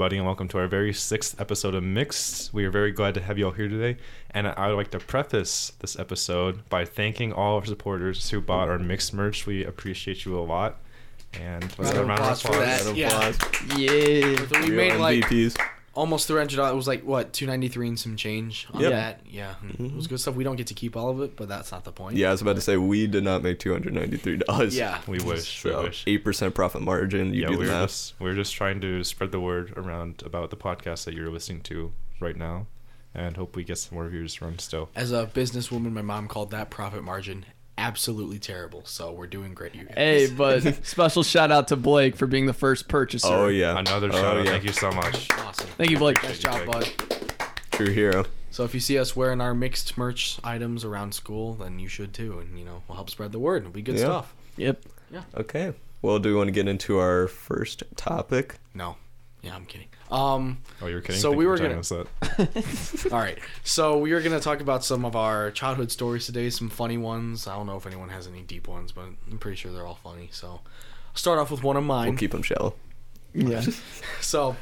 Hello, everybody, and welcome to our very sixth episode of Mixed. We are very glad to have you all here today, and I would like to preface this episode by thanking all of our supporters who bought our Mixed merch. We appreciate you a lot, and let's Round get a of round of applause for applause. that. Round of Yeah. applause. We Yeah. Real made like MVPs. Almost three hundred dollars. It was like what two ninety three and some change on Yep. that. Yeah, it was good stuff. We don't get to keep all of it, but that's not the point. Yeah, I was about to say we did not make two hundred ninety three dollars. yeah. We wish, we wish. eight percent profit margin. You yeah, do the we're math. just we're just trying to spread the word around about the podcast that you're listening to right now, and hope we get some more views from still. As a businesswoman, my mom called that profit margin absolutely terrible. So we're doing great, you guys. Hey, but special shout out to Blake for being the first purchaser. Oh yeah, Another Oh, shout out. yeah. Thank you so much. awesome. Thank you, Blake. Nice job, bud. True hero. So if you see us wearing our mixed merch items around school, then you should too, and you know we'll help spread the word. It'll be good Yeah. stuff. Yep. Yeah. Okay. Well, do we want to get into our first topic? No, yeah, I'm kidding. Um, Oh, you're kidding. So Thank we were for gonna- that. All right. So we are going to talk about some of our childhood stories today, some funny ones. I don't know if anyone has any deep ones, but I'm pretty sure they're all funny. So I'll start off with one of mine. We'll keep them shallow. Yeah. So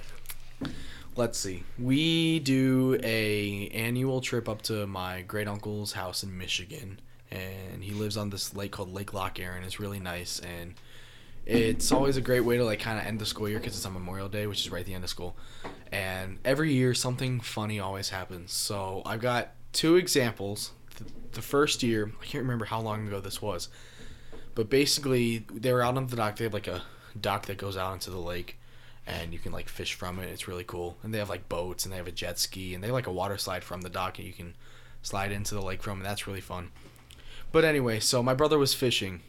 let's see. We do a annual trip up to my great uncle's house in Michigan, and he lives on this lake called Lake Loch Erin. It's really nice, and it's always a great way to like kind of end the school year because it's on Memorial Day, which is right at the end of school. And every year something funny always happens. So I've got two examples. The, first year, I can't remember how long ago this was, but basically they were out on the dock. They have like a dock that goes out into the lake, and you can like fish from it. It's really cool. And they have like boats, and they have a jet ski, and they have like a water slide from the dock, and you can slide into the lake from. And that's really fun. But anyway, so my brother was fishing,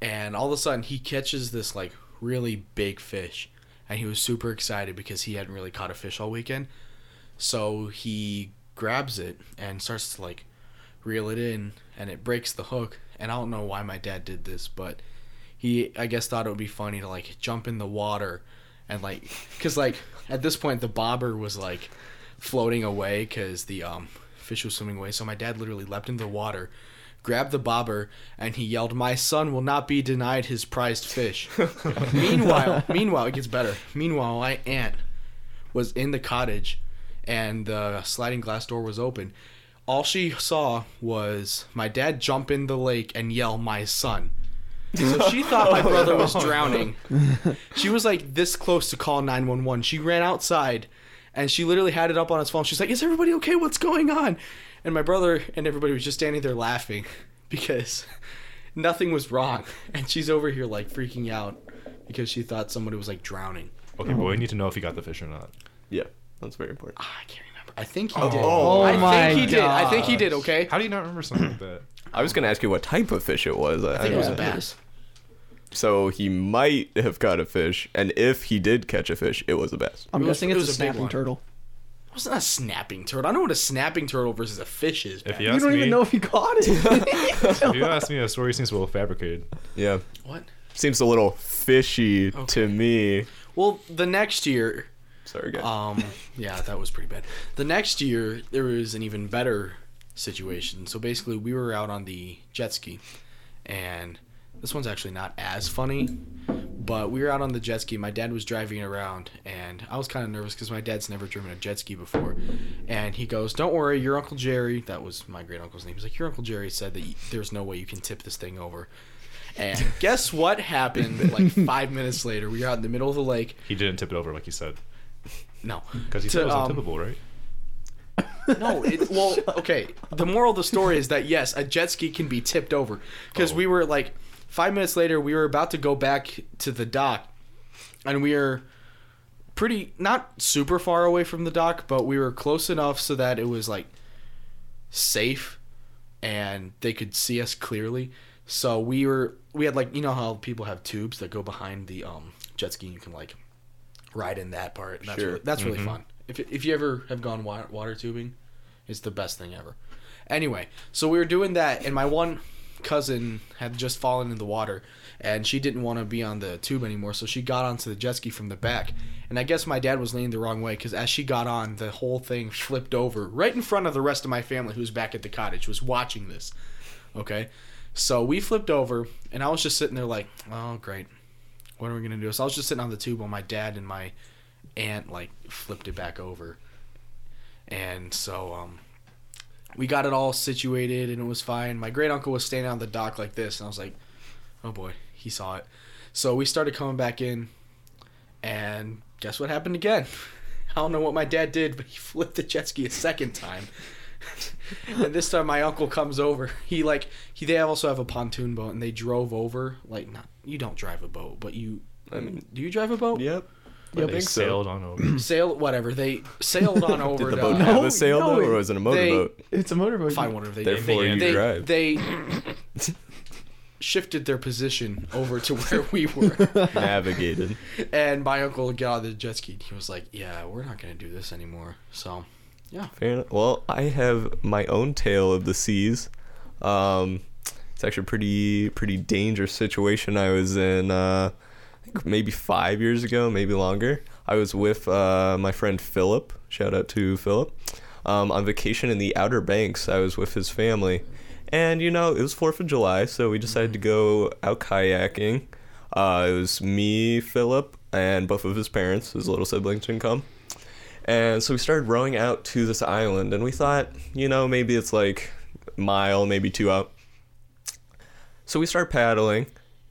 and all of a sudden he catches this like really big fish, and he was super excited because he hadn't really caught a fish all weekend. So he grabs it and starts to like reel it in, and it breaks the hook. And I don't know why my dad did this, but he I guess thought it would be funny to like jump in the water and like cuz like at this point the bobber was like floating away cuz the um fish was swimming away so my dad literally leapt into the water grabbed the bobber and he yelled my son will not be denied his prized fish. Meanwhile meanwhile it gets better. Meanwhile my aunt was in the cottage and the sliding glass door was open. All she saw was my dad jump in the lake and yell my son. So she thought my oh, brother was drowning. She was like this close to call 911. She ran outside and she literally had it up on his phone. She's like, Is everybody okay? What's going on? And my brother and everybody was just standing there laughing because nothing was wrong. And she's over here like freaking out because she thought somebody was like drowning. Okay, but we need to know if he got the fish or not. Yeah, that's very important. Ah, I can't remember. I think he Oh. did. Oh I my think he did. I think he did, okay? How do you not remember something like that? I was gonna ask you what type of fish it was. I, I think it was a yeah. bass. So he might have caught a fish, and if he did catch a fish, it was the best. I'm It was- guessing it it's was a a big snapping one. turtle. It wasn't a snapping turtle. I don't know what a snapping turtle versus a fish is. If Pat. you You ask don't me, even know if he caught it. if you ask me, a story seems a little fabricated. Yeah, What? seems a little fishy to me. Well, the next year, Sorry, guys. Um, yeah, that was pretty bad. The next year, there was an even better situation. So basically, we were out on the jet ski, and this one's actually not as funny, but we were out on the jet ski. My dad was driving around, and I was kind of nervous because my dad's never driven a jet ski before. And he goes, "Don't worry, your uncle Jerry." That was my great uncle's name. He's like, "Your uncle Jerry said that there's no way you can tip this thing over." And guess what happened? Like five minutes later, we were out in the middle of the lake. He didn't tip it over like he said. No, Because he To, said it was um, untippable, right? No, it, well, okay. The moral of the story is that yes, a jet ski can be tipped over because Oh. we were like five minutes later, we were about to go back to the dock, and we are pretty not super far away from the dock, but we were close enough so that it was like safe, and they could see us clearly. So we were we had like you know how people have tubes that go behind the um jet ski, and you can like ride in that part. That's Sure. really, that's really Mhm. fun. If if you ever have gone wa- water tubing, it's the best thing ever. Anyway, so we were doing that, and my one cousin had just fallen in the water, and she didn't want to be on the tube anymore, so she got onto the jet ski from the back. And I guess my dad was leaning the wrong way because as she got on, the whole thing flipped over right in front of the rest of my family who's back at the cottage was watching this. Okay, so we flipped over, and I was just sitting there like, oh great, what are we gonna do? So I was just sitting on the tube while my dad and my aunt like flipped it back over, and so um, we got it all situated and it was fine. My great uncle was standing on the dock like this, and I was like, oh boy, he saw it. So we started coming back in, and guess what happened again? I don't know what my dad did, but he flipped the jet ski a second time. and this time my uncle comes over. He like he they also have a pontoon boat and they drove over like not you don't drive a boat, but you I mean do you drive a boat? Yep. They I think so. sailed on over. Sail whatever. They sailed on over Did the to- boat No, a sail no, though, it- or was it a they- motorboat? It's a motorboat. fine whatever they Therefore, did. you They drive. they shifted their position over to where we were. Navigated. and my uncle got out of the jet ski. He was like, "Yeah, we're not gonna do this anymore." So, yeah. Fair enough. Well, I have my own tale of the seas. Um, it's actually a pretty pretty dangerous situation I was in. Uh, I think maybe five years ago, maybe longer. I was with uh, my friend Philip. Shout out to Philip. Um, on vacation in the Outer Banks. I was with his family, and you know it was Fourth of July, so we decided to go out kayaking. Uh, it was me, Philip, and both of his parents. His little siblings didn't come. And so we started rowing out to this island, and we thought, you know, maybe it's like a mile, maybe two out. So we start paddling,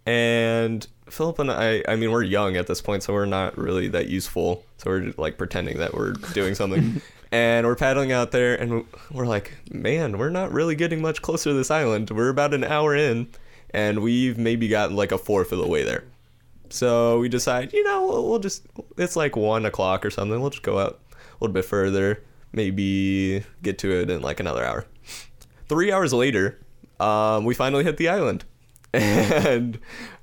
and Philip and I, I mean, we're young at this point, so we're not really that useful. So we're like pretending that we're doing something. and we're paddling out there, and we're like, man, we're not really getting much closer to this island. We're about an hour in, and we've maybe gotten like a fourth of the way there. So we decide, you know, we'll, we'll just, it's like one o'clock or something. We'll just go out a little bit further, maybe get to it in like another hour. Three hours later, um, we finally hit the island. And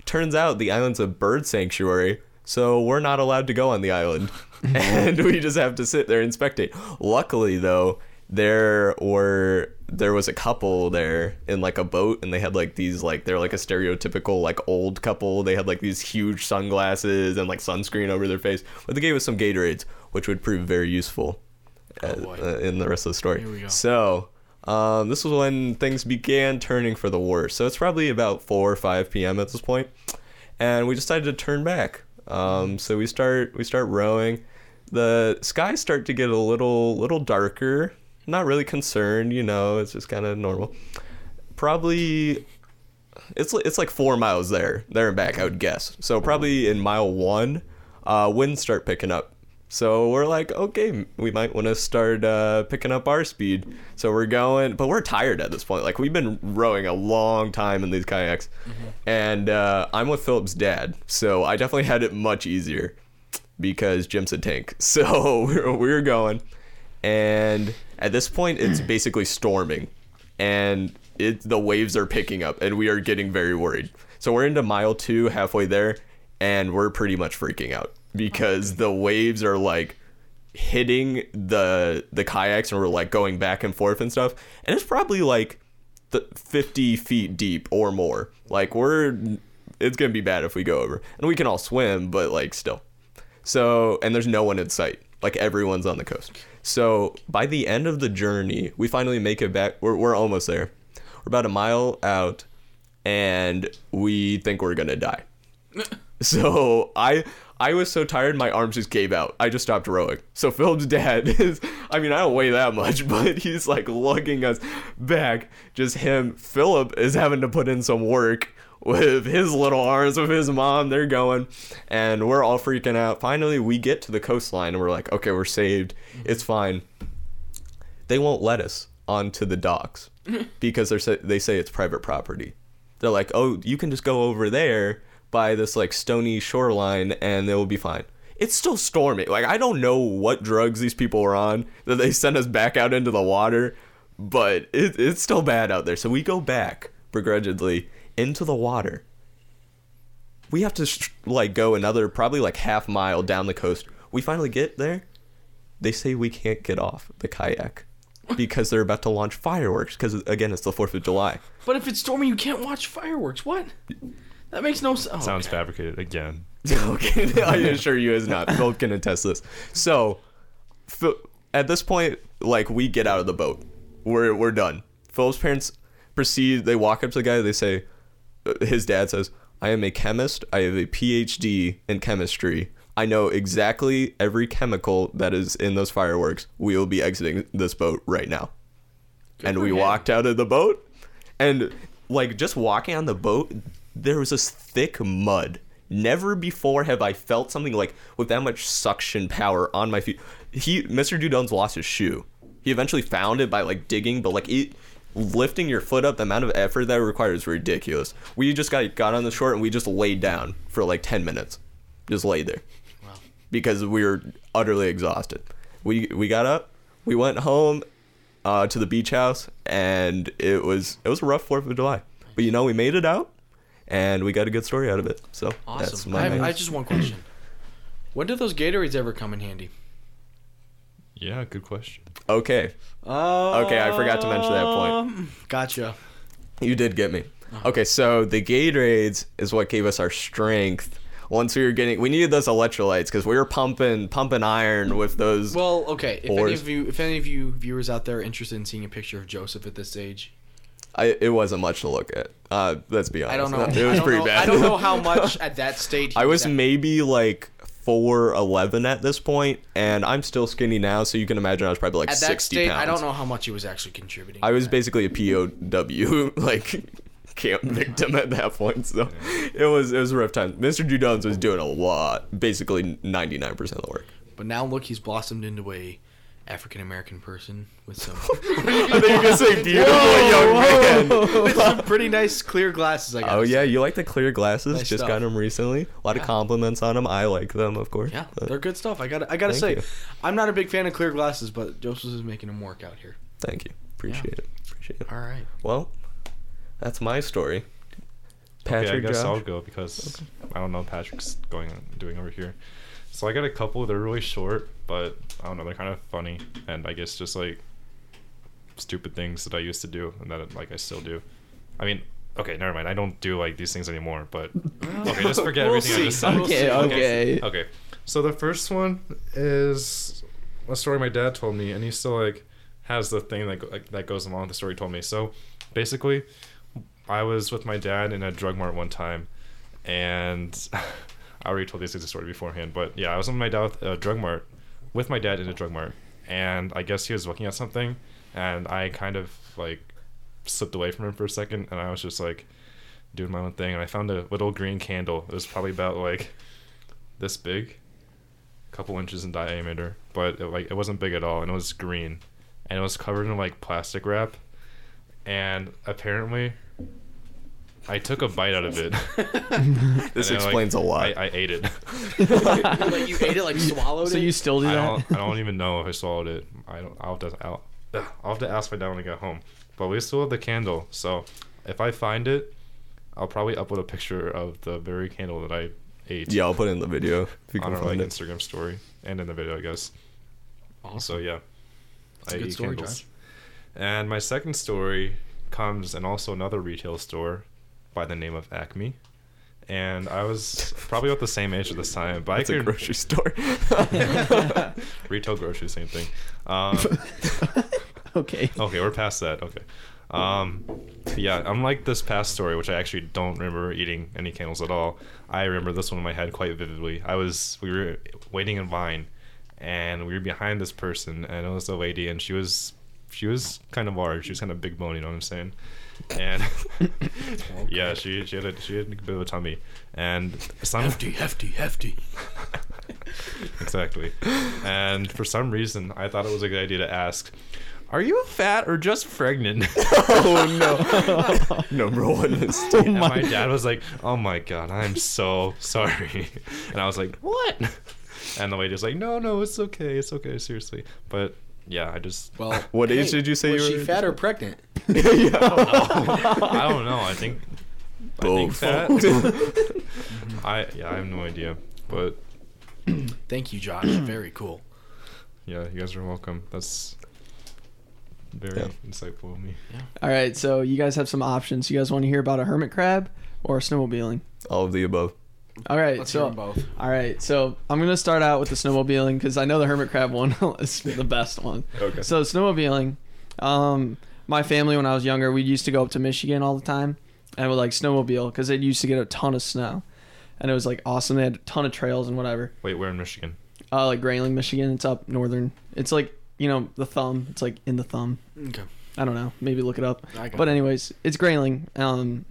turns out the island's a bird sanctuary, so we're not allowed to go on the island. and we just have to sit there and spectate. Luckily, though, there were there was a couple there in like a boat and they had like these like they're like a stereotypical like old couple they had like these huge sunglasses and like sunscreen over their face but they gave us some gatorades which would prove very useful uh, Oh, uh, in the rest of the story Here we go. so um, this was when things began turning for the worse. So it's probably about 4 or 5 p.m at this point. And we decided to turn back. Um, so we start we start rowing. The skies start to get a little little darker. Not really concerned you know it's just kind of normal. Probably it's it's like four miles there there and back i would guess. So probably in mile one uh winds start picking up so we're like okay we might want to start uh picking up our speed. So we're going but we're tired at this point. Like we've been rowing a long time in these kayaks. And uh i'm with philip's dad so i definitely had it much easier because Jim's a tank. So we're, we were going, and at this point, it's basically storming, and it the waves are picking up, and we are getting very worried. So we're into mile two, halfway there, and we're pretty much freaking out because the waves are like hitting the the kayaks, and we're like going back and forth and stuff, and it's probably like the 50 feet deep or more. Like we're it's gonna be bad if we go over, and we can all swim, but like still. So, and there's no one in sight. Like everyone's on the coast. So, by the end of the journey, we finally make it back. We're, we're almost there. We're about a mile out, and we think we're gonna die. so I I was so tired, my arms just gave out. I just stopped rowing. So Philip's dad is, I mean, I don't weigh that much, but he's like lugging us back. Just him. Philip is having to put in some work with his little arms, with his mom. They're going, and we're all freaking out. Finally, we get to the coastline, and we're like, okay, we're saved. It's fine. They won't let us onto the docks because they're they say it's private property. They're like, oh, you can just go over there by this like stony shoreline and it will be fine. It's still stormy. Like I don't know what drugs these people are on that they send us back out into the water, but it, it's still bad out there. So we go back begrudgingly into the water. We have to like go another probably like half mile down the coast. We finally get there. They say we can't get off the kayak because they're about to launch fireworks because again it's the 4th of July. But if it's stormy you can't watch fireworks. What? That makes no sense. Oh, Sounds okay. fabricated again. okay, I assure you is not. Phil can attest this. So, Phil, at this point, like we get out of the boat, we're we're done. Phil's parents proceed. They walk up to the guy. They say, uh, his dad says, I am a chemist. I have a PhD in chemistry. I know exactly every chemical that is in those fireworks. We will be exiting this boat right now. Good and we him. walked out of the boat, and like just walking on the boat, there was this thick mud. Never before have I felt something like with that much suction power on my feet. He, Mr. Dudon's lost his shoe. He eventually found it by like digging, but like it, lifting your foot up, the amount of effort that it requires is ridiculous. We just got got on the shore and we just laid down for like ten minutes, just laid there Wow. because we were utterly exhausted. We we got up, we went home uh, to the beach house, and it was it was a rough Fourth of July. But you know, we made it out, and we got a good story out of it. So that's Awesome. my I have, main- I just one question. When did those Gatorades ever come in handy? Yeah, good question. okay. Okay, I forgot to mention that point. Um, Gotcha. You did get me. Uh-huh. Okay, so the Gatorades is what gave us our strength. Once we were getting, we needed those electrolytes because we were pumping pumping iron with those. Well, okay. If any of you, if any of you viewers out there are interested in seeing a picture of Joseph at this age, I, it wasn't much to look at. Uh, let's be honest. I don't know. It was don't pretty know- bad. I don't know how much at that stage. I was at. maybe like four eleven at this point, and I'm still skinny now, so you can imagine I was probably like at that sixty state. pounds. I don't know how much he was actually contributing. I was that. basically a POW, like camp victim at that point. So it was it was a rough time. Mr. Judones was doing a lot, basically ninety nine percent of the work. But now look, he's blossomed into a African American person with some I think you're gonna say beautiful young man. with some pretty nice clear glasses. I guess. Oh yeah, you like the clear glasses? Nice Just stuff. got them recently. A lot of compliments on them. I like them, of course. Yeah, but they're good stuff. I got. to I got to Thank say, you. I'm not a big fan of clear glasses, but Joseph is making them work out here. thank you. Appreciate it. Appreciate it. All right. Well, that's my story. Patrick, okay, I guess Josh? I'll go because I don't know Patrick's going doing over here. So I got a couple. They're really short, but I don't know. They're kind of funny, and I guess just like stupid things that I used to do and that like I still do. I mean, okay, never mind. I don't do like these things anymore. But okay, just forget We'll everything I just said. We'll Okay, okay. Okay. So the first one is a story my dad told me, and he still like has the thing that like, that goes along with the story he told me. So basically, I was with my dad in a drug mart one time, and I already told this story beforehand. But yeah, I was with my dad with a drug mart, with my dad in a drug mart, and I guess he was looking at something, and I kind of like slipped away from him for a second, and I was just like doing my own thing, and I found a little green candle. It was probably about like this big, a couple inches in diameter, but it, like it wasn't big at all, and it was green, and it was covered in like plastic wrap, and apparently, I took a bite out of it. This and then, like, explains a lot. I, I ate it. like you ate it, like swallowed So it. you still do I that? don't. I don't even know if I swallowed it. I don't. I'll have to. I'll, ugh, I'll have to ask my dad when I get home. But we still have the candle, so if I find it, I'll probably upload a picture of the very candle that I ate. yeah, I'll put it in the video if you on can our like find it. Instagram story and in the video, I guess. Awesome. So yeah, That's a I good eat story, candles. Josh. And my second story comes in also another retail store by the name of Acme. And I was probably about the same age at this time, but It's I a could grocery store. retail grocery, same thing. Um, okay. okay, we're past that. Okay. Um, yeah, unlike this past story, which I actually don't remember eating any candles at all, I remember this one in my head quite vividly. I was we were waiting in line, and we were behind this person, and it was a lady, and she was she was kind of large. She was kind of big bone, you know what I'm saying? And yeah, she she had a, she had a bit of a tummy, and some Hefty, hefty, hefty. exactly. And for some reason, I thought it was a good idea to ask, "Are you fat or just pregnant?" oh no! Number one mistake. and my dad was like, "Oh my god, I'm so sorry," and I was like, "What?" And the lady was like, "No, no, it's okay, it's okay, seriously." But yeah, I just Well, What age did you say was you were? she fat or pregnant? yeah. I don't know. I think I think Both. fat. I yeah, I have no idea. But Thank you, Josh. Very cool. yeah, you guys are welcome. That's very Yeah. insightful of me. Yeah. All right, so you guys have some options. You guys want to hear about a hermit crab or snowmobiling? All of the above. All right, Let's so them both. all right, so I'm gonna start out with the snowmobiling because I know the hermit crab one is the best one. Okay. So snowmobiling, um, my family when I was younger, we used to go up to Michigan all the time, and would like snowmobile because they used to get a ton of snow, and it was like awesome. They had a ton of trails and whatever. Wait, we're in Michigan. Uh, like Grayling, Michigan. It's up northern. It's like you know the thumb. It's like in the thumb. Okay. I don't know. Maybe look it up. But anyways, it's Grayling. Um,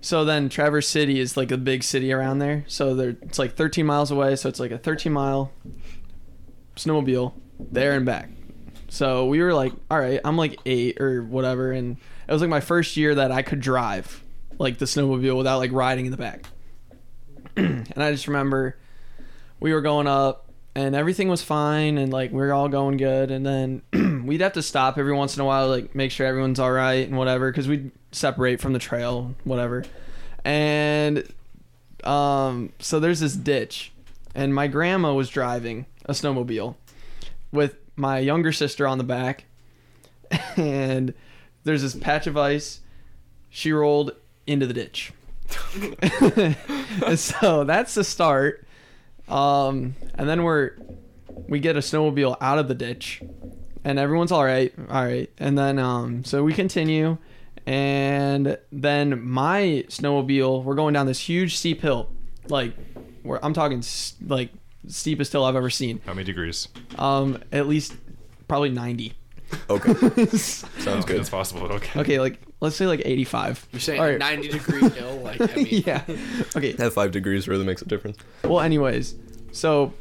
so then Traverse City is like a big city around there. So it's like 13 miles away. So it's like a 13 mile snowmobile there and back. So we were like, all right, I'm like eight or whatever, and it was like my first year that I could drive like the snowmobile without like riding in the back. and I just remember we were going up and everything was fine and like we were all going good and then we'd have to stop every once in a while like make sure everyone's all right and whatever because we'd separate from the trail whatever. And um so there's this ditch and my grandma was driving a snowmobile with my younger sister on the back and there's this patch of ice. She rolled into the ditch. So that's the start. Um, and then we're we get a snowmobile out of the ditch, and everyone's all right, all right. And then um, so we continue, and then my snowmobile, we're going down this huge steep hill, like where I'm talking like steepest hill I've ever seen. How many degrees? Um, at least probably 90. Okay, sounds good. It's possible. Okay. Okay, like let's say like 85. You're saying All a right. 90 degree hill? Like, I mean, yeah. Okay. That five degrees really makes a difference. Well, anyways, so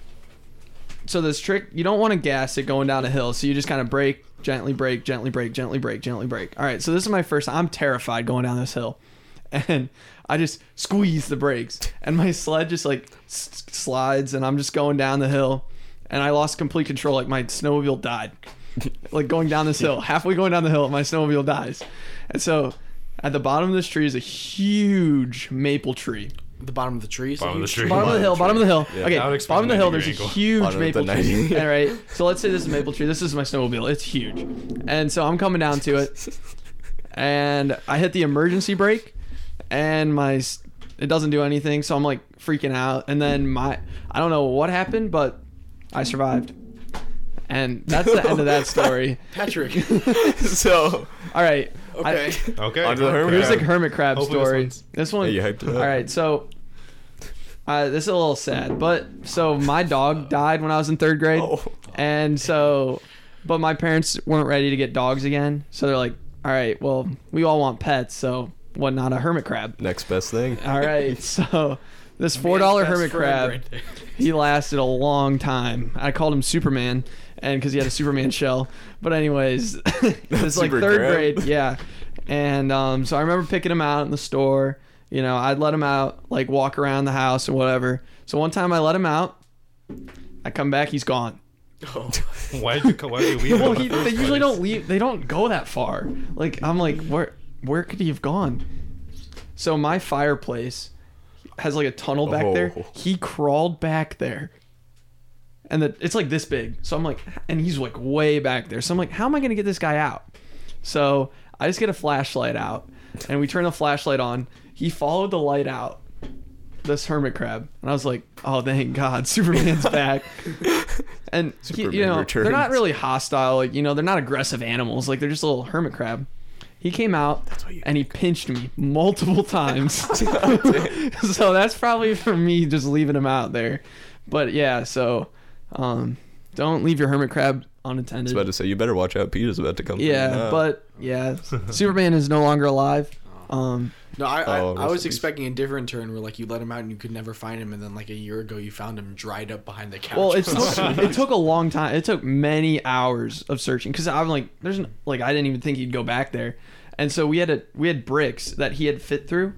so this trick you don't want to gas it going down a hill, so you just kind of brake, gently brake, gently brake, gently brake, gently brake. All right, so this is my first. I'm terrified going down this hill, and I just squeeze the brakes, and my sled just like s- slides, and I'm just going down the hill, and I lost complete control. Like my snowmobile died, like going down this hill. Halfway going down the hill, my snowmobile dies, and so. At the bottom of this tree is a huge maple tree. The bottom of the tree. is a Bottom of the huge tree. Bottom of the hill, bottom of the hill. Yeah. Okay, That would explain bottom of the the hill. 90 There's a huge Bottom maple tree. All right, so let's say this is a maple tree. This is my snowmobile. It's huge, and so I'm coming down to it, and I hit the emergency brake, and my it doesn't do anything. So I'm like freaking out, and then my I don't know what happened, but I survived, and that's the end of that story. Patrick. so, All right, I- Okay. Okay. Onto the hermit Here's crab. the hermit crab Hopefully this story. one's- This one. Hey, you hyped it. All right, so uh, this is a little sad, but so my dog died when I was in third grade, Oh. and so, but my parents weren't ready to get dogs again, so they're like, all right, well, we all want pets, so what not a hermit crab? next best thing. All right, so this four dollar hermit crab, right he lasted a long time. I called him Superman, and because he had a Superman shell. But anyways, it's like third crab. grade, yeah. And um, so I remember picking him out in the store. You know, I'd let him out, like walk around the house or whatever. So one time I let him out. I come back, he's gone. Oh. Why did you? come? Why did you leave? Well, he, the they first usually don't leave. They don't go that far. Like I'm like, where where could he have gone? So my fireplace has like a tunnel back there. Oh. He crawled back there, and the, it's like this big. So I'm like, and he's like way back there. So I'm like, how am I gonna get this guy out? So I just get a flashlight out, and we turn the flashlight on. He followed the light out. This hermit crab, and I was like, "Oh, thank God, Superman's back!" And he, you know, they're not really hostile. Like you know, they're not aggressive animals. Like they're just a little hermit crab. He came out what you and he pinched me multiple times. so that's probably for me just leaving him out there. But yeah, so um, don't leave your hermit crab unattended. I was about to say, you better watch out. Pete is about to come. yeah, through but yeah, Superman is no longer alive. Um, No, I, I, Oh, I was expecting a different turn where like you let him out and you could never find him, and then like a year ago you found him dried up behind the couch. well, it took, it took a long time. It took many hours of searching because I'm like, there's n- like I didn't even think he'd go back there, and so we had to we had bricks that he had fit through,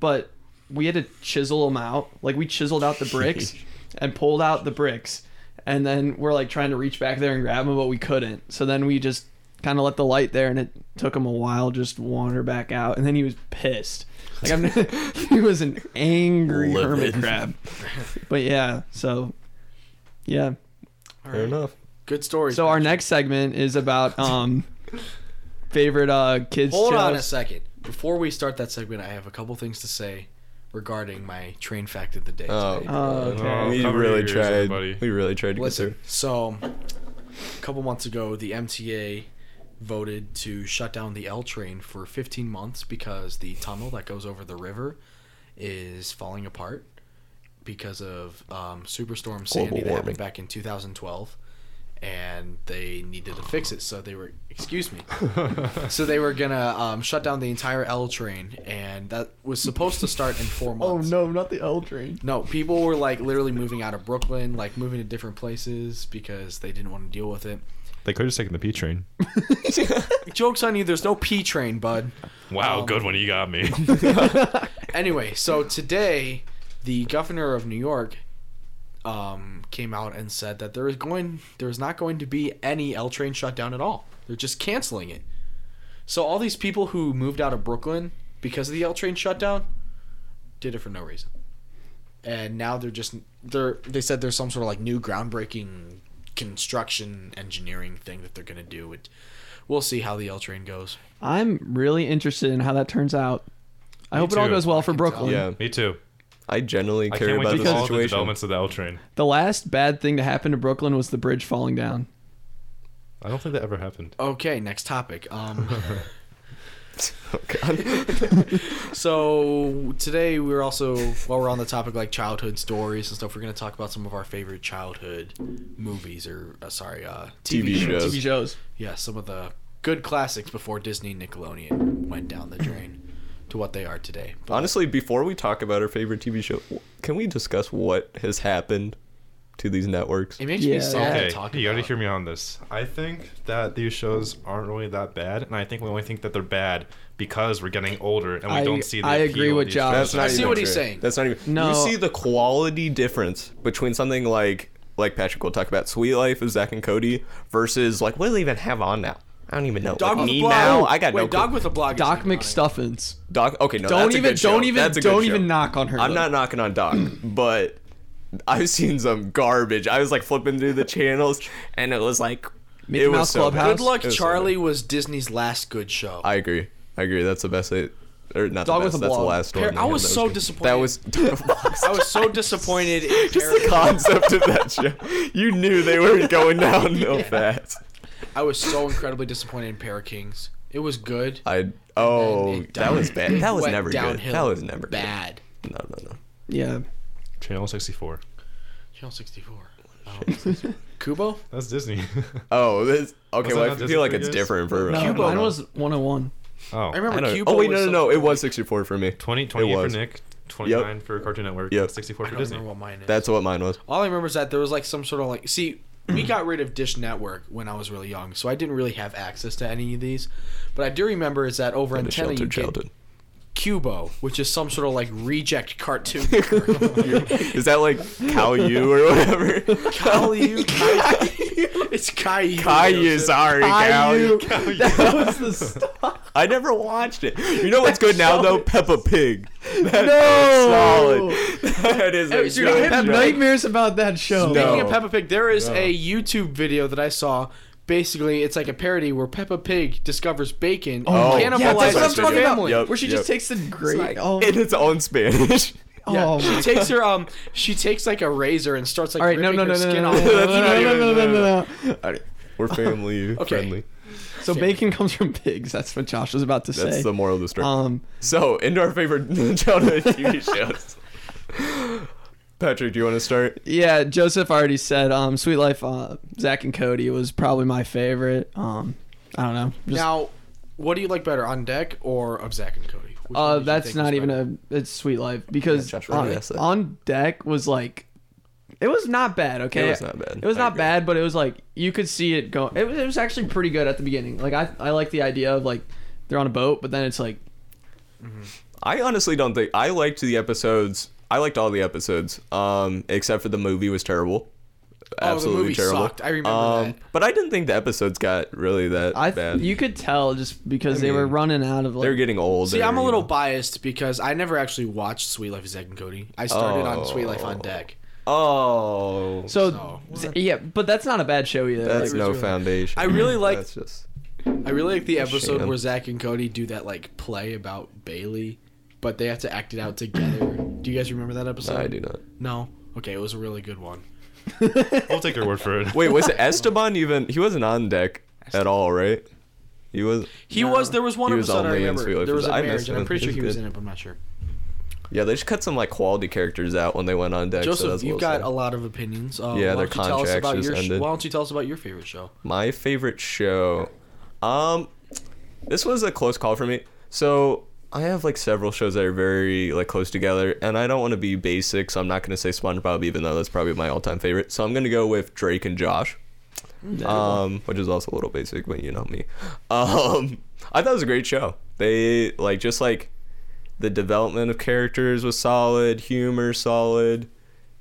but we had to chisel them out. Like we chiseled out the bricks and pulled out the bricks, and then we're like trying to reach back there and grab them, but we couldn't. So then we just kind of let the light there, and it took him a while just wander back out, and then he was pissed. Like I'm, he was an angry hermit crab. But yeah, so yeah. fair enough. Good story. So our next segment is about um favorite uh kids Hold shows. on a second. Before we start that segment, I have a couple things to say regarding my train fact of the day. Oh, today. Oh, okay. Oh, we cover really your tried. everybody. We really tried to Listen, get so a couple months ago, the MTA voted to shut down the L train for 15 months because the tunnel that goes over the river is falling apart because of um, Superstorm Sandy that warming. happened back in 2012, and they needed to fix it. So they were, excuse me, so they were gonna um, shut down the entire L train, and that was supposed to start in four months. Oh no, not the L train. No, people were like literally moving out of Brooklyn, like moving to different places because they didn't want to deal with it. They could have just taken the P train. Joke's on you, there's no P train, bud. Wow, Um, good one. You got me. Anyway, so today, the governor of New York um, came out and said that there is going, there is not going to be any L train shutdown at all. They're just canceling it. So all these people who moved out of Brooklyn because of the L train shutdown did it for no reason. And now they're just they're they said there's some sort of like new groundbreaking construction engineering thing that they're gonna do. It, we'll see how the L train goes. I'm really interested in how that turns out. I Me hope it all goes well I for can Brooklyn. Yeah, me too. I generally I care can't wait about to the follow the situation. developments of the L train. The last bad thing to happen to Brooklyn was the bridge falling down. I don't think that ever happened. Okay, next topic. Um, Oh, God. so today we're also while we're on the topic like childhood stories and stuff, we're gonna talk about some of our favorite childhood movies or uh, sorry, uh, TV shows. TV shows. Yeah, some of the good classics before Disney Nickelodeon went down the drain to what they are today. But Honestly, before we talk about our favorite TV show, can we discuss what has happened to these networks? it makes Yeah. me sad Okay, to talk you gotta hear me on this. I think that these shows aren't really that bad, and I think we only think that they're bad because we're getting older and we I- don't see the I agree with Josh. That's not I see even what he's saying. That's not even. No. You see the quality difference between something like like Patrick will talk about Suite Life of Zack and Cody versus like what do they even have on now? I don't even know. Dog like with a me blog. now. I got Wait, no. dog clue. with a blog. Doc isn't. McStuffins. Doc. Okay, no. don't that's a even good show. don't even That's a good don't show. even knock on her. I'm though. not knocking on Doc, but I've seen some garbage. I was like flipping through the channels, and it was like Mickey it was so Clubhouse. Good Luck It was so Charlie was Disney's last good show. I agree. I agree. That's the best. It, or not Dog the with a That's the blog. last Par- one. I was that so good. disappointed. That was. I was so disappointed in Just the concept of that show. You knew they were going down. downhill fast. I was so incredibly disappointed in Pair of Kings. It was good. I oh that was bad. That was never good. That was never bad. Good. No no no. Yeah. Channel 64. Channel 64. Oh. oh. Qubo? That's Disney. Oh this okay. Was Well, I not feel like it's for different for. No, Qubo. mine was 101. oh, I I remember don't- oh wait no no no. It was 64 for me. 20, 28 for. Nick, 29 for Cartoon Network, Yep. 64 I for don't Disney. what mine is. That's what mine was. All I remember is that there was like some sort of like see we mm-hmm. got rid of Dish Network when I was really young, so I didn't really have access to any of these. But I do remember is that over The antenna you get. Qubo, which is some sort of like reject cartoon. Is that like Caillou or whatever? Caillou, Caillou. It's Caillou. Caillou, sorry, Caillou. Caillou. That was the stuff. I never watched it. You know what's good now though? Peppa Pig. That No. is solid. That is a Hey, Dude, Speaking I have Peppa- nightmares about that show. No. Speaking of Peppa Pig, there is No. a YouTube video that I saw. Basically, it's like a parody where Peppa Pig discovers bacon Oh, and yeah, cannibalizes that's what I'm her talking about. family. Yep. Where she just takes the great. oh, in its own Spanish. Yeah, oh, she takes her um, she takes like a razor and starts like all right, no, ripping no, her no, no, skin no, off. no, no, That's no, not no, no, no, no, no, no. We're family Okay. friendly. So bacon comes from pigs. That's what Josh was about to That's say. That's the moral of the story. Um, so, into our favorite childhood TV shows. Patrick, do you want to start? yeah, Joseph already said, um, Suite Life, uh, Zack and Cody was probably my favorite. Um, I don't know. Just, Now, what do you like better, on deck or of Zack and Cody? Uh, that's not even a. It's Suite Life because Yeah, Josh on, asked that. on deck was like, it was not bad. Okay, It was not bad. It was I not agree. bad, but it was like you could see it go. It was, it was actually pretty good at the beginning. Like I, I like the idea of like they're on a boat, but then it's like I honestly don't think I liked the episodes. I liked all the episodes, um, except for the movie was terrible. The Absolutely movie terrible. sucked. I remember um, that. But I didn't think the episodes got really that I. bad. You could tell just because I they were running out of like. They're getting old. See, I'm a little know. biased because I never actually watched Suite Life of Zack and Cody. I started on Suite Life on Oh. deck. Oh, so So, yeah, but that's not a bad show either. that's Like, no really- foundation. I really like- That's just I really like the episode shame. where Zack and Cody do that like play about Bailey, but they have to act it out together. Do you guys remember that episode? I do not. No. Okay, it was a really good one. I'll take your word for it. Wait, was it Esteban even? He wasn't on deck at all, right? He was. He No. was. There was one He was episode I remember. There was Life a. I marriage, missed and I'm pretty sure he was was good. in it, but I'm not sure. Yeah, they just cut some like quality characters out when they went on deck. so Joseph, that's a you've got sad. a lot of opinions. Uh, Yeah, why their don't you tell us contracts about just your sh- ended. Why don't you tell us about your favorite show? My favorite show. Um, this was a close call for me. So I have like several shows that are very like close together, and I don't want to be basic, so I'm not gonna say SpongeBob, even though that's probably my all-time favorite. So I'm gonna go with Drake and Josh. Um, which is also a little basic, but you know me. Um, I thought it was a great show. They like just like the development of characters was solid, humor solid,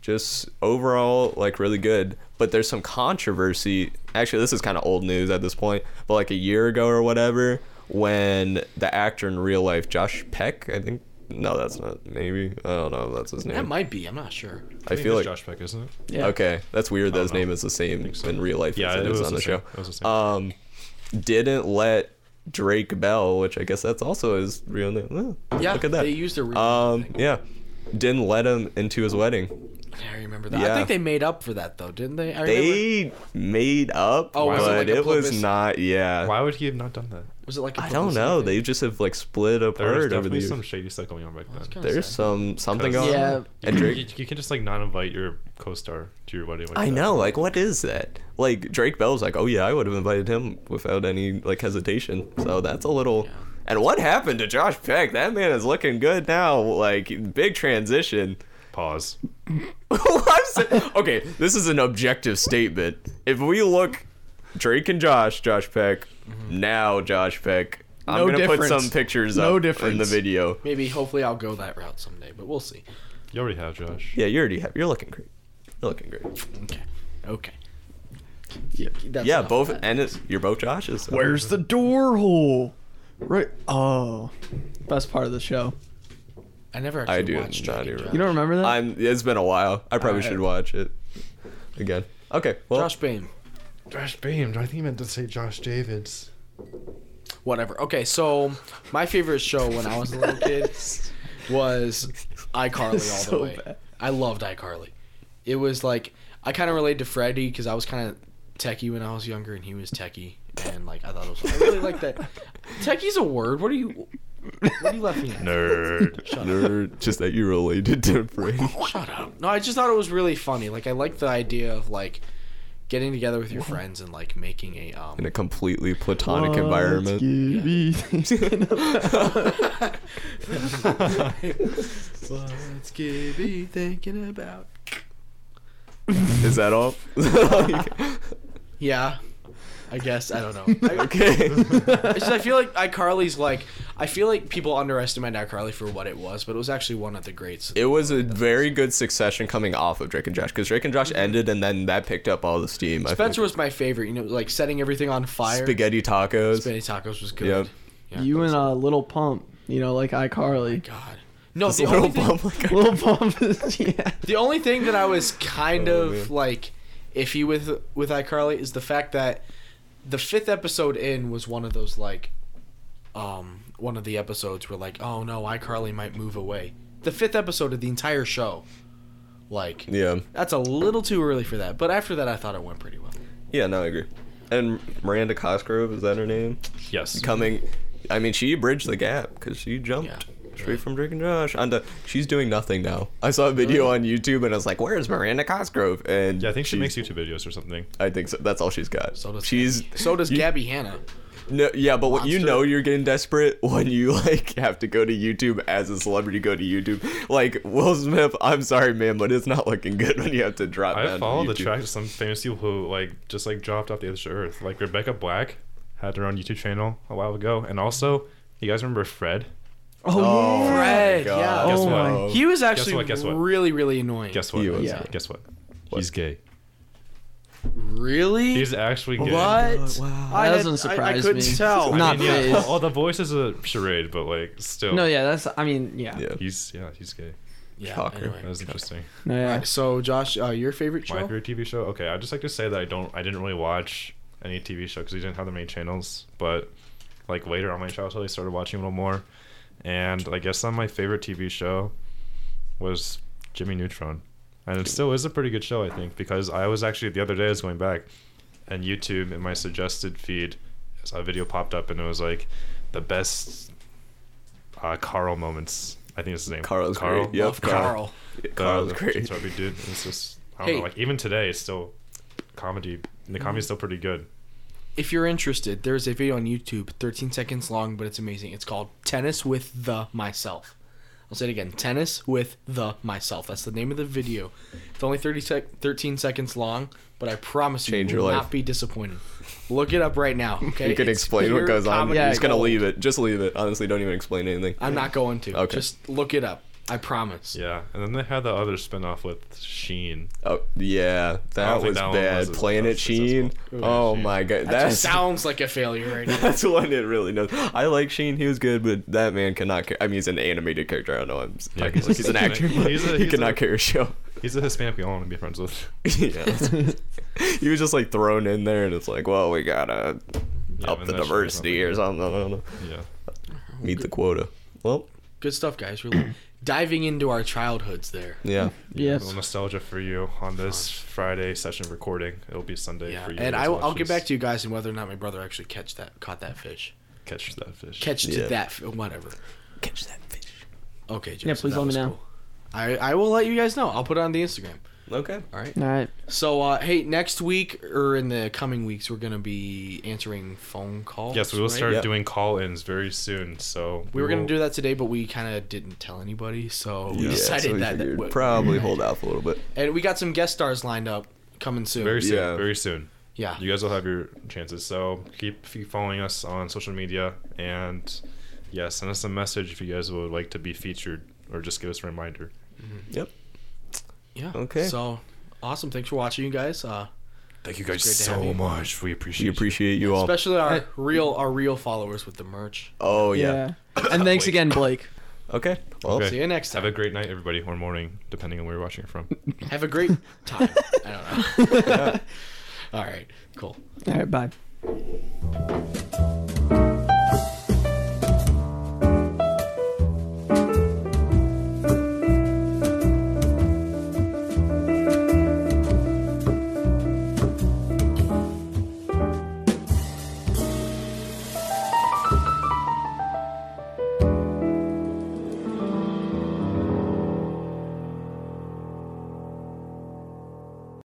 just overall like really good. But there's some controversy. Actually, this is kind of old news at this point, but like a year ago or whatever, when the actor in real life, Josh Peck, I think. No, that's not. Maybe I don't know. if That's his name. That might be. I'm not sure. I think feel it's like Josh Peck, isn't it? Yeah. Okay, that's weird that his don't name is the same so. in real life Yeah, as it it is was on the the same. show. It was the same. Um, didn't let Drake Bell, which I guess that's also his real name. eh, Yeah, look at that. they used a real um, name. yeah, didn't let him into his wedding. Yeah, I remember that. I think they made up for that though, didn't they? I remember. They made up, Oh, was it but like it was not. Yeah, Why would he have not done that? was it like a I don't know. thing? They just have like split There was apart over the definitely years. some shady stuff going on back I then. There's say. some something Because- going Yeah. on. And You, Drake, you can just like not invite your co-star to your wedding. Like I that. know. Like, what is that? Like Drake Bell's like, oh yeah, I would have invited him without any like hesitation. So that's a little. Yeah. And what happened to Josh Peck? That man is looking good now. Like big transition. Pause. Okay, this is an objective statement. If we look, Drake and Josh, Josh Peck, now Josh Peck. I'm No gonna put some pictures No up in the difference. video. Maybe hopefully I'll go that route someday, but we'll see. You already have Josh. Yeah, you already have. You're looking great. You're looking great. Okay. Okay. Yeah. That's yeah, enough both, that. and it's you're both Josh's. so- Where's the door hole? Right. Oh, best part of the show. I never actually I do watched not Drake and even- Josh. You don't remember that? I'm. It's been a while. I probably Alright. should watch it again. Okay. Well, Josh Bain. Josh Beam. I think he meant to say Josh Davids. Whatever. Okay, so my favorite show when I was a little kid was iCarly all the So way. bad. I loved iCarly. It was like I kind of related to Freddie because I was kind of techie when I was younger and he was techie, and like I thought it was. I really like that. Techie's a word. What are you? What are you laughing at? Nerd. Shut up. nerd, just that you related to Brady. Shut up. No, I just thought it was really funny. Like I like the idea of like getting together with your friends and like making a um in a completely platonic environment. What's Gibby thinking about? Is that all? Yeah, I guess I don't know. I, okay. it's just, I feel like iCarly's like I feel like people underestimate iCarly for what it was, but it was actually one of the greats. It was a very good succession coming off of Drake and Josh because Drake and Josh ended and then that picked up all the steam. I Spencer think. was my favorite. You know, like setting everything on fire. spaghetti tacos. Spaghetti tacos was good. Yep. Yeah. you and uh, Little Pump. You know, like iCarly. God. No, the little only, thing, bump like a- Little Pump. is- yeah. the only thing that I was kind Oh, of man. like iffy with with iCarly is the fact that the fifth episode in was one of those like um one of the episodes where like oh no iCarly might move away. The fifth episode of the entire show, like Yeah. that's a little too early for that. But after that, I thought it went pretty well. Yeah, no, I agree. And Miranda Cosgrove, is that her name? Yes. Coming, I mean, she bridged the gap because she jumped Yeah, straight really. from Drake and Josh onto. She's doing nothing now. I saw a video on YouTube and I was like, "Where's Miranda Cosgrove?" And Yeah, I think she she's- makes YouTube videos or something. I think so. That's all she's got. So does she's Gabbie. so does Gabbie Hanna. No, yeah, but what you Monster. know you're getting desperate when you like have to go to YouTube as a celebrity. Go to YouTube, like Will Smith. I'm sorry, man, but it's not looking good when you have to drop. down I to follow the YouTube. track of some famous people who like just like dropped off the edge of earth. Like Rebecca Black had her own YouTube channel a while ago, and also you guys remember Fred? Oh, Oh, yeah. my Fred, God. yeah. Guess Oh what? my- He was actually what, guess what? really, really annoying. Guess what? He was, Yeah. Guess what? He's gay. Really? He's actually gay. what? Wow. I That had- doesn't surprise I- I, couldn't me. tell. I Not mean, yeah. phased. Oh, the voice is a charade, but like still. No, yeah, that's. I mean, yeah. Yeah. He's yeah, he's gay. Yeah. Shocker. Anyway. That was interesting. No, yeah. Alright, so Josh, uh, your favorite show? My favorite TV show. Okay, I'd just like to say that I don't. I didn't really watch any TV show because we didn't have that many channels. But like later on in my childhood, I started watching a little more, and I guess on my favorite TV show was Jimmy Neutron, and it still is a pretty good show. I think because I was actually the other day I was going back, and YouTube in my suggested feed a video popped up and it was like the best uh, Carl moments. I think it's his name. Carl's Carl. great. Yep, Love Carl. Carl. The- Carl's the great. Chubby dude. It's just I don't Hey. know. Like even today, it's still comedy. The Mm-hmm. comedy's still pretty good. If you're interested, there's a video on YouTube, 13 seconds long, but it's amazing. It's called Tennis with the Myself. I'll say it again Tennis with the Myself. That's the name of the video. It's only 30 sec- 13 seconds long, but I promise Change you, you your will life. not be disappointed. Look it up right now, okay? You can It's explain what pure goes on. comedy Yeah, He's gonna gold. leave it. Just leave it. Honestly, don't even explain anything. I'm not going to. Okay. Just look it up. I promise. Yeah, and then they had the other spinoff with Sheen. Oh yeah, that was that bad. was Planet Sheen. successful. Oh Sheen. my god, That sounds like a failure right now. that's one it really knows. I like Sheen. He was good, but that man cannot. Ca- I mean, he's an animated character. I don't know. I'm Yeah, talking like he's an actor. he's a- but he's he he's cannot a- carry a show. He's a Hispanic we all want to be friends with. yeah, he was just like thrown in there, and it's like, well, we gotta Yeah, up the that show was diversity or something. I don't know. Yeah. Meet the quota. Well, Good stuff, guys. Really diving into our childhoods there. yeah. Mm. Yeah, Yes. a nostalgia for you on this Friday session recording. It'll be Sunday Yeah, for you. and I, will I'll watch get back to you guys on whether or not my brother actually catch that caught that fish. catch that fish. Catch Yeah. to that fi- whatever. Catch that fish. Okay, Jason, Yeah, please let me know. cool. I I will let you guys know. I'll put it on the Instagram. Okay. All right. All right. So uh, hey, next week or in the coming weeks, we're gonna be answering phone calls. Yes, we will right? start Yep. doing call-ins very soon. So We were gonna do that today, but we kind of didn't tell anybody, so we Yeah, decided so we that, that figured probably hold out for a little bit. and we got some guest stars lined up coming soon. very soon. Yeah. Very soon. yeah. You guys will have your chances. So keep, keep following us on social media and yeah, send us a message if you guys would like to be featured or just give us a reminder. Yep. Yeah. Okay. So awesome. Thanks for watching, you guys. Uh, Thank you guys great to so you. much. We appreciate We appreciate you all. especially our Hey. real our real followers with the merch. Oh yeah. And thanks again, Blake. Okay. Well, Okay. See you next time. Have a great night, everybody, or morning, depending on where you're watching it from. Have a great time. I don't know. All right. Cool. All right. Bye.